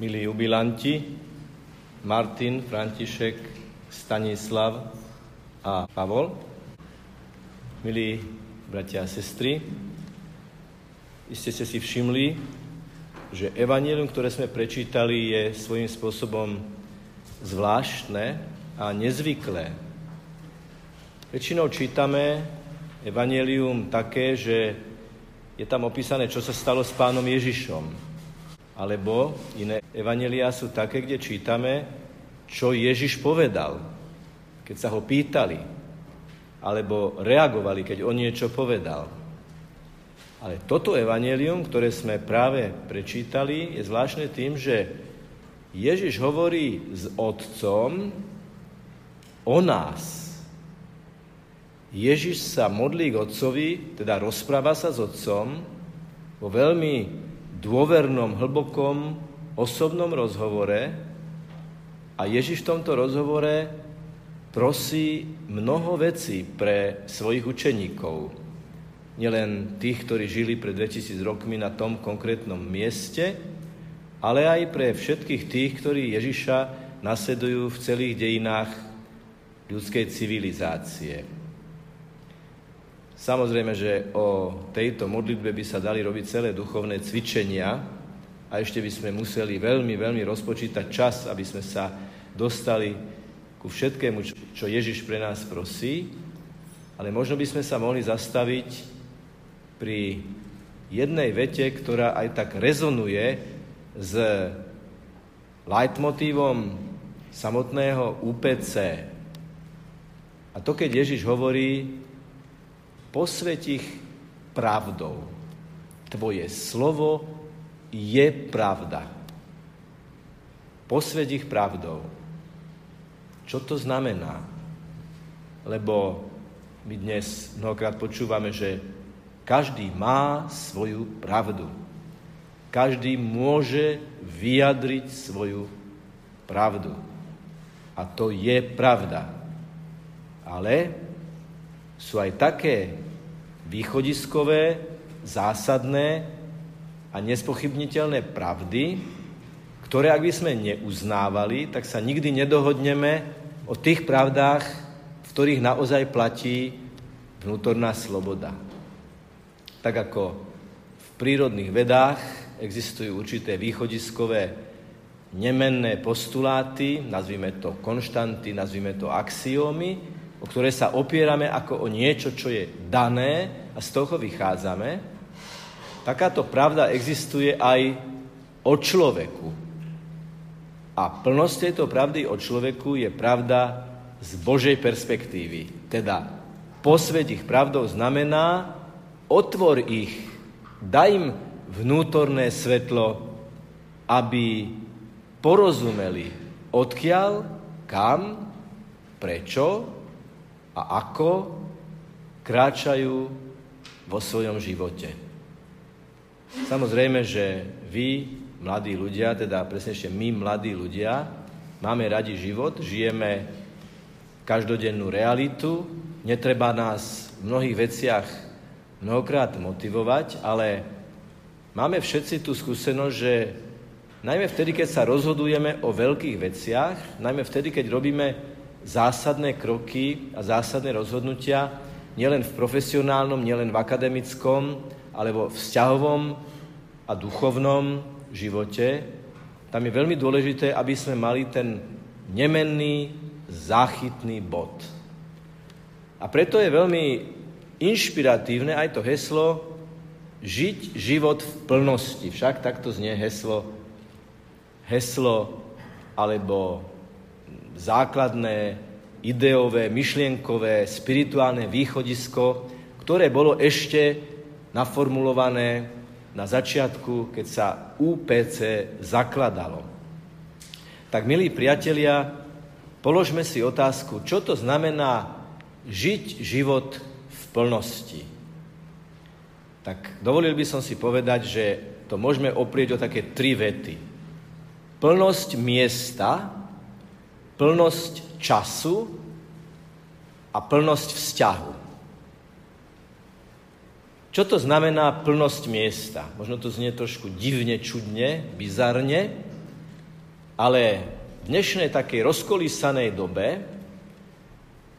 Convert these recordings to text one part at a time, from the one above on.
milí jubilanti, Martin, František, Stanislav a Pavol, milí bratia a sestry, iste ste si všimli, že evanílium, ktoré sme prečítali, je svojím spôsobom zvláštne a nezvyklé. Väčšinou čítame evanílium také, že je tam opísané, čo sa stalo s pánom Ježišom, alebo iné evanelia sú také, kde čítame, čo Ježiš povedal, keď sa ho pýtali, alebo reagovali, keď on niečo povedal. Ale toto evanelium, ktoré sme práve prečítali, je zvláštne tým, že Ježiš hovorí s Otcom o nás. Ježiš sa modlí k Otcovi, teda rozpráva sa s Otcom vo veľmi dôvernom, hlbokom, osobnom rozhovore a Ježiš v tomto rozhovore prosí mnoho vecí pre svojich učeníkov. Nielen tých, ktorí žili pred 2000 rokmi na tom konkrétnom mieste, ale aj pre všetkých tých, ktorí Ježiša nasledujú v celých dejinách ľudskej civilizácie. Samozrejme, že o tejto modlitbe by sa dali robiť celé duchovné cvičenia a ešte by sme museli veľmi, veľmi rozpočítať čas, aby sme sa dostali ku všetkému, čo Ježiš pre nás prosí, ale možno by sme sa mohli zastaviť pri jednej vete, ktorá aj tak rezonuje s leitmotívom samotného UPC. A to, keď Ježiš hovorí, posvet ich pravdou. Tvoje slovo je pravda. Posvet ich pravdou. Čo to znamená? Lebo my dnes mnohokrát počúvame, že každý má svoju pravdu. Každý môže vyjadriť svoju pravdu. A to je pravda. Ale sú aj také východiskové, zásadné a nespochybniteľné pravdy, ktoré ak by sme neuznávali, tak sa nikdy nedohodneme o tých pravdách, v ktorých naozaj platí vnútorná sloboda. Tak ako v prírodných vedách existujú určité východiskové nemenné postuláty, nazvime to konštanty, nazvime to axiómy, o ktoré sa opierame ako o niečo, čo je dané a z toho vychádzame, takáto pravda existuje aj o človeku. A plnosť tejto pravdy o človeku je pravda z Božej perspektívy. Teda posved ich pravdou znamená otvor ich, daj im vnútorné svetlo, aby porozumeli, odkiaľ, kam, prečo a ako kráčajú vo svojom živote. Samozrejme, že vy, mladí ľudia, teda presnejšie my, mladí ľudia, máme radi život, žijeme každodennú realitu, netreba nás v mnohých veciach mnohokrát motivovať, ale máme všetci tú skúsenosť, že najmä vtedy, keď sa rozhodujeme o veľkých veciach, najmä vtedy, keď robíme zásadné kroky a zásadné rozhodnutia nielen v profesionálnom, nielen v akademickom, ale vo vzťahovom a duchovnom živote. Tam je veľmi dôležité, aby sme mali ten nemenný záchytný bod. A preto je veľmi inšpiratívne aj to heslo žiť život v plnosti. Však takto znie heslo, heslo alebo základné ideové, myšlienkové, spirituálne východisko, ktoré bolo ešte naformulované na začiatku, keď sa UPC zakladalo. Tak, milí priatelia, položme si otázku, čo to znamená žiť život v plnosti. Tak dovolil by som si povedať, že to môžeme oprieť o také tri vety. Plnosť miesta, plnosť času a plnosť vzťahu. Čo to znamená plnosť miesta? Možno to znie trošku divne, čudne, bizarne, Ale v dnešnej takej rozkolísanej dobe,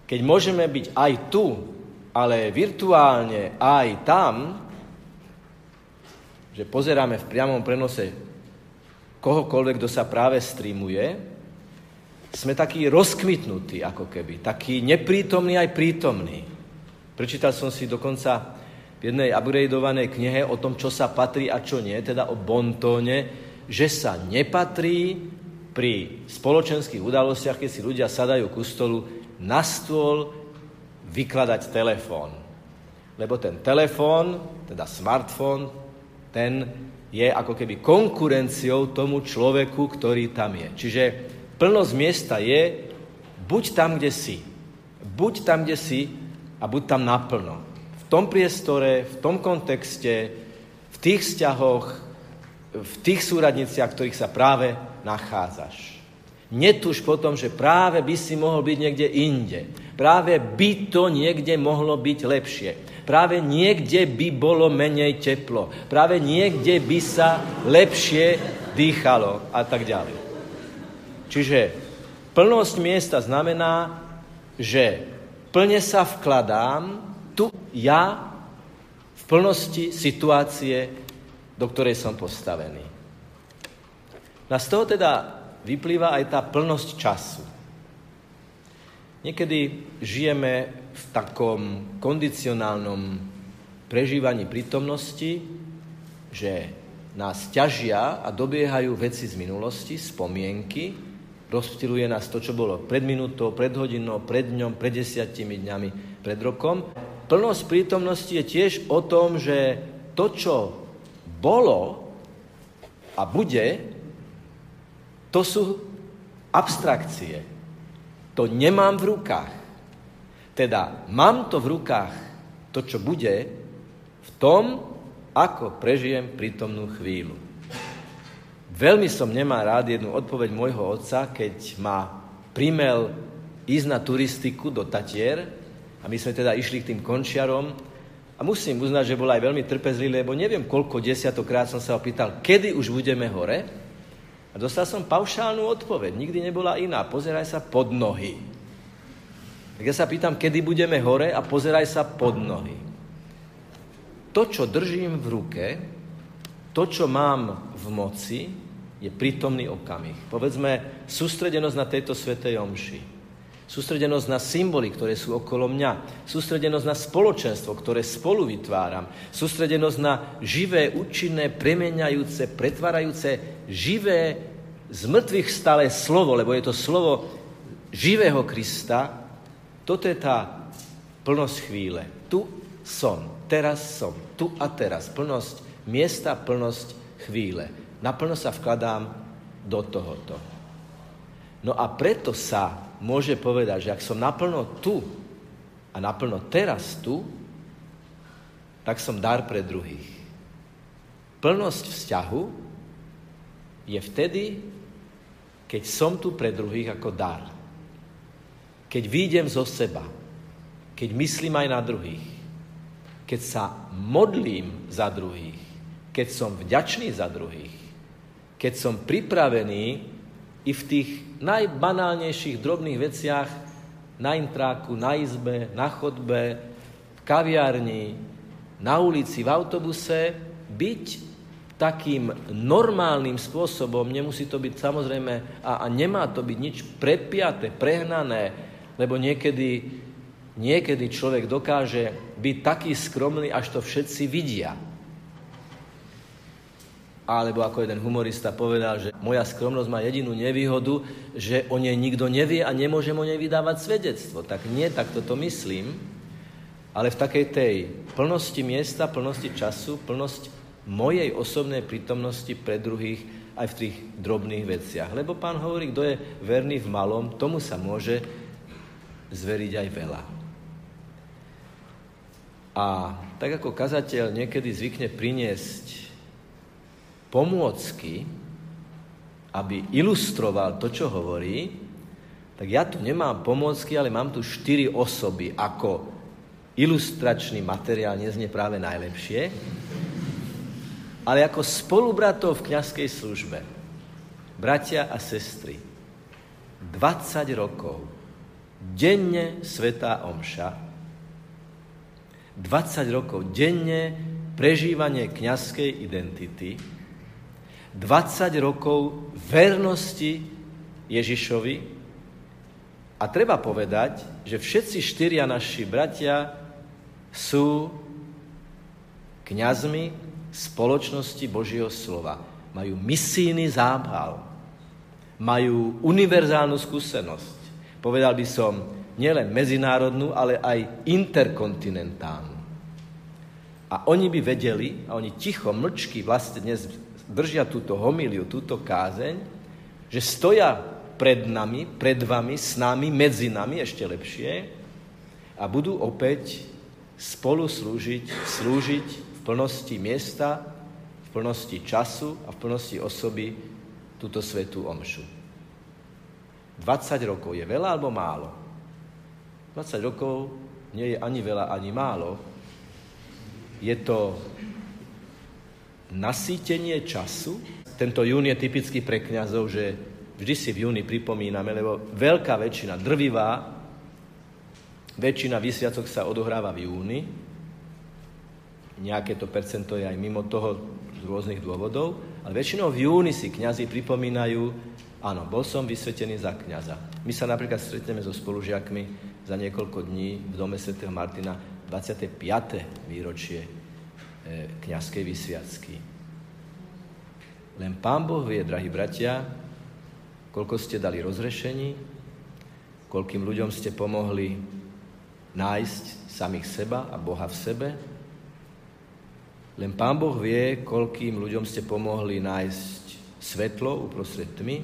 keď môžeme byť aj tu, ale virtuálne aj tam, že pozeráme v priamom prenose kohokoľvek, kto sa práve streamuje, sme takí rozkmitnutí ako keby, takí neprítomní aj prítomní. Prečítal som si dokonca v jednej upgradeovanej knihe o tom, čo sa patrí a čo nie, teda o bontóne, že sa nepatrí pri spoločenských udalostiach, keď si ľudia sadajú ku stolu, na stôl vykladať telefón. Lebo ten telefón, teda smartfón, ten je ako keby konkurenciou tomu človeku, ktorý tam je. Čiže plnosť miesta je buď tam, kde si. Buď tam, kde si a buď tam naplno. V tom priestore, v tom kontexte, v tých vzťahoch, v tých súradniciach, v ktorých sa práve nachádzaš. Netuž potom, že práve by si mohol byť niekde inde. Práve by to niekde mohlo byť lepšie. Práve niekde by bolo menej teplo. Práve niekde by sa lepšie dýchalo a tak ďalej. Čiže plnosť miesta znamená, že plne sa vkladám tu ja v plnosti situácie, do ktorej som postavený. No z toho teda vyplýva aj tá plnosť času. Niekedy žijeme v takom kondicionálnom prežívaní prítomnosti, že nás ťažia a dobiehajú veci z minulosti, spomienky, rozptiluje nás to, čo bolo pred minútou, pred hodinou, pred dňom, pred desiatimi dňami, pred rokom. Plnosť prítomnosti je tiež o tom, že to, čo bolo a bude, to sú abstrakcie. To nemám v rukách. Teda mám to v rukách, to, čo bude, v tom, ako prežijem prítomnú chvíľu. Veľmi som nemá rád jednu odpoveď môjho otca, keď ma primel ísť na turistiku do Tatier a my sme teda išli k tým končiarom a musím uznať, že bol aj veľmi trpezlivý, lebo neviem, koľko desiatokrát som sa opýtal, kedy už budeme hore a dostal som paušálnu odpoveď, nikdy nebola iná, pozeraj sa pod nohy. Tak ja sa pýtam, kedy budeme hore a pozeraj sa pod nohy. To, čo držím v ruke, to, čo mám v moci, je prítomný okamih. Povedzme, sústredenosť na tejto svetej omši. Sústredenosť na symboly, ktoré sú okolo mňa. Sústredenosť na spoločenstvo, ktoré spolu vytváram. Sústredenosť na živé, účinné, premeniajúce, pretvárajúce, živé, z mŕtvych stále slovo, lebo je to slovo živého Krista, toto je tá plnosť chvíle. Tu som, teraz som, tu a teraz. Plnosť miesta, plnosť chvíle. Naplno sa vkladám do tohoto. No a preto sa môže povedať, že ak som naplno tu a naplno teraz tu, tak som dar pre druhých. Plnosť vzťahu je vtedy, keď som tu pre druhých ako dar keď výjdem zo seba, keď myslím aj na druhých, keď sa modlím za druhých, keď som vďačný za druhých, keď som pripravený i v tých najbanálnejších drobných veciach na intráku, na izbe, na chodbe, v kaviarni, na ulici, v autobuse, byť takým normálnym spôsobom, nemusí to byť samozrejme, a, a nemá to byť nič predpiaté, prehnané, lebo niekedy, niekedy človek dokáže byť taký skromný, až to všetci vidia. Alebo ako jeden humorista povedal, že moja skromnosť má jedinú nevýhodu, že o nej nikto nevie a nemôžem o nej vydávať svedectvo. Tak nie, tak toto myslím, ale v takej tej plnosti miesta, plnosti času, plnosť mojej osobnej prítomnosti pre druhých aj v tých drobných veciach. Lebo pán hovorí, kto je verný v malom, tomu sa môže zveriť aj veľa. A tak ako kazateľ niekedy zvykne priniesť pomôcky, aby ilustroval to, čo hovorí, tak ja tu nemám pomôcky, ale mám tu štyri osoby ako ilustračný materiál, neznie práve najlepšie, ale ako spolubratov v kniazkej službe. bratia a sestry, 20 rokov, denne Svetá Omša, 20 rokov denne prežívanie kňazskej identity, 20 rokov vernosti Ježišovi a treba povedať, že všetci štyria naši bratia sú kňazmi spoločnosti Božieho slova. Majú misijný zápal, majú univerzálnu skúsenosť. Povedal by som nielen medzinárodnú, ale aj interkontinentálnu. A oni by vedeli, a oni ticho, mlčky vlastne dnes držia túto homíliu, túto kázeň, že stoja pred nami, pred vami, s nami, medzi nami, ešte lepšie, a budú opäť spolu slúžiť, slúžiť v plnosti miesta, v plnosti času a v plnosti osoby túto svetú omšu. 20 rokov je veľa alebo málo? 20 rokov nie je ani veľa, ani málo, je to nasýtenie času. Tento jún je typický pre kňazov, že vždy si v júni pripomíname, lebo veľká väčšina, drvivá, väčšina vysviacok sa odohráva v júni. Nejaké to percento je aj mimo toho z rôznych dôvodov, ale väčšinou v júni si kňazi pripomínajú, áno, bol som vysvetený za kňaza. My sa napríklad stretneme so spolužiakmi za niekoľko dní v dome svätého Martina 25. výročie kniazkej vysviacky. Len Pán Boh vie, drahí bratia, koľko ste dali rozrešení, koľkým ľuďom ste pomohli nájsť samých seba a Boha v sebe. Len Pán Boh vie, koľkým ľuďom ste pomohli nájsť svetlo uprostred tmy.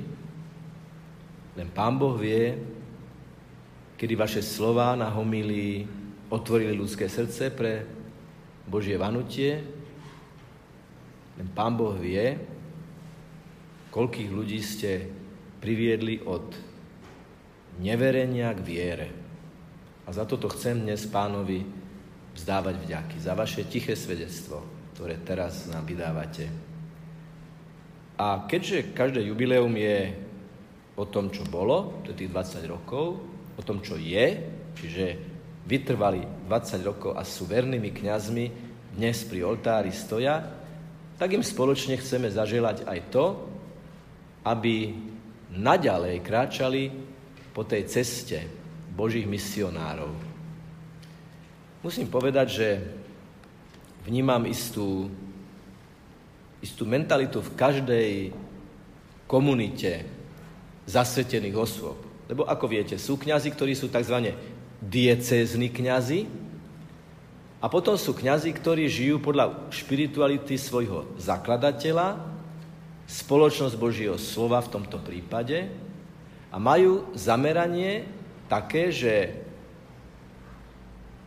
Len Pán Boh vie, kedy vaše slova na homilii otvorili ľudské srdce pre Božie vanutie. Len Pán Boh vie, koľkých ľudí ste priviedli od neverenia k viere. A za toto chcem dnes pánovi vzdávať vďaky, za vaše tiché svedectvo, ktoré teraz nám vydávate. A keďže každé jubileum je o tom, čo bolo, to je tých 20 rokov, o tom, čo je, čiže vytrvali 20 rokov a sú vernými kňazmi, dnes pri oltári stoja, tak im spoločne chceme zaželať aj to, aby naďalej kráčali po tej ceste Božích misionárov. Musím povedať, že vnímam istú, istú mentalitu v každej komunite zasvetených osôb. Lebo ako viete, sú kňazi, ktorí sú tzv diecézni kňazi a potom sú kňazi, ktorí žijú podľa špirituality svojho zakladateľa, spoločnosť Božieho slova v tomto prípade a majú zameranie také, že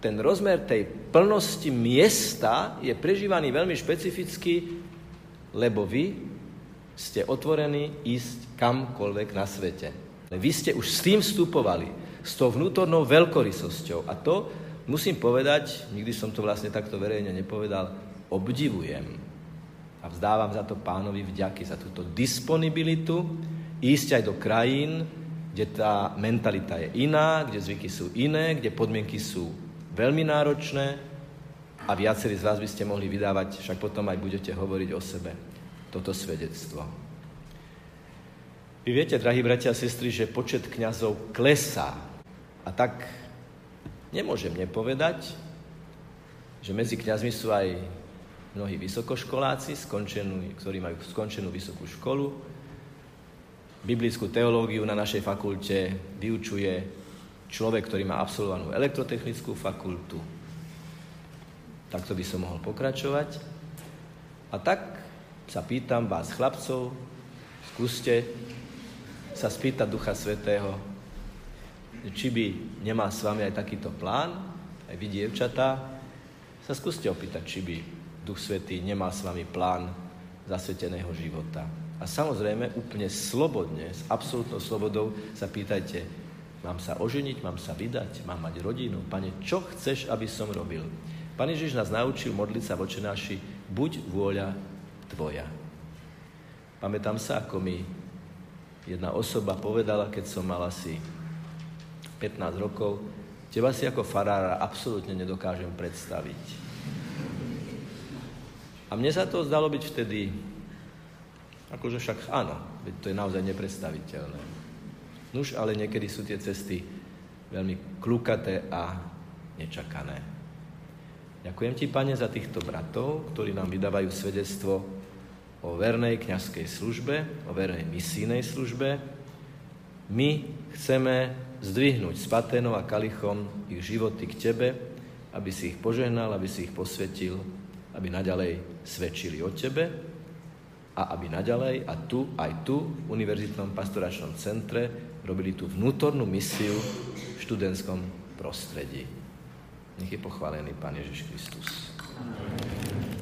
ten rozmer tej plnosti miesta je prežívaný veľmi špecificky, lebo vy ste otvorení ísť kamkoľvek na svete. Vy ste už s tým vstupovali s tou vnútornou veľkorysosťou. A to, musím povedať, nikdy som to vlastne takto verejne nepovedal, obdivujem. A vzdávam za to pánovi vďaky, za túto disponibilitu, ísť aj do krajín, kde tá mentalita je iná, kde zvyky sú iné, kde podmienky sú veľmi náročné a viacerí z vás by ste mohli vydávať, však potom aj budete hovoriť o sebe, toto svedectvo. Vy viete, drahí bratia a sestry, že počet kňazov klesá a tak nemôžem nepovedať, že medzi kňazmi sú aj mnohí vysokoškoláci, skončenú, ktorí majú skončenú vysokú školu. Biblickú teológiu na našej fakulte vyučuje človek, ktorý má absolvovanú elektrotechnickú fakultu. Takto by som mohol pokračovať. A tak sa pýtam vás, chlapcov, skúste sa spýtať Ducha Svetého, či by nemal s vami aj takýto plán, aj vy, dievčatá, sa skúste opýtať, či by Duch Svetý nemal s vami plán zasveteného života. A samozrejme, úplne slobodne, s absolútnou slobodou sa pýtajte, mám sa oženiť, mám sa vydať, mám mať rodinu. Pane, čo chceš, aby som robil? Pane Ježiš nás naučil modliť sa voči naši, buď vôľa Tvoja. Pamätám sa, ako mi jedna osoba povedala, keď som mal asi 15 rokov, teba si ako farára absolútne nedokážem predstaviť. A mne sa to zdalo byť vtedy, akože však áno, to je naozaj nepredstaviteľné. Nuž, ale niekedy sú tie cesty veľmi klukaté a nečakané. Ďakujem ti, Pane, za týchto bratov, ktorí nám vydávajú svedectvo o vernej kňazskej službe, o vernej misijnej službe. My chceme zdvihnúť s paténou a kalichom ich životy k Tebe, aby si ich požehnal, aby si ich posvetil, aby naďalej svedčili o Tebe a aby naďalej a tu, aj tu v Univerzitnom pastoračnom centre robili tú vnútornú misiu v študentskom prostredí. Nech je pochválený Pán Ježiš Kristus. Amen.